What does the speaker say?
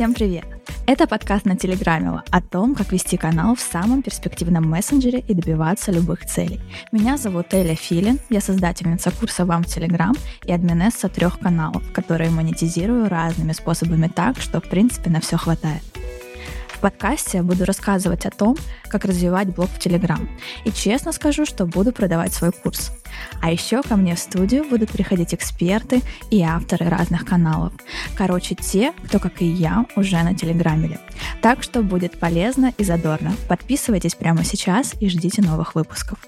Всем привет! Это подкаст на Телеграме о том, как вести канал в самом перспективном мессенджере и добиваться любых целей. Меня зовут Эля Филин, я создательница курса «Вам в Телеграм» и админесса трех каналов, которые монетизирую разными способами так, что в принципе на все хватает. В подкасте буду рассказывать о том, как развивать блог в Телеграм. И честно скажу, что буду продавать свой курс. А еще ко мне в студию будут приходить эксперты и авторы разных каналов. Короче, те, кто, как и я, уже на Телеграме. Так что будет полезно и задорно. Подписывайтесь прямо сейчас и ждите новых выпусков.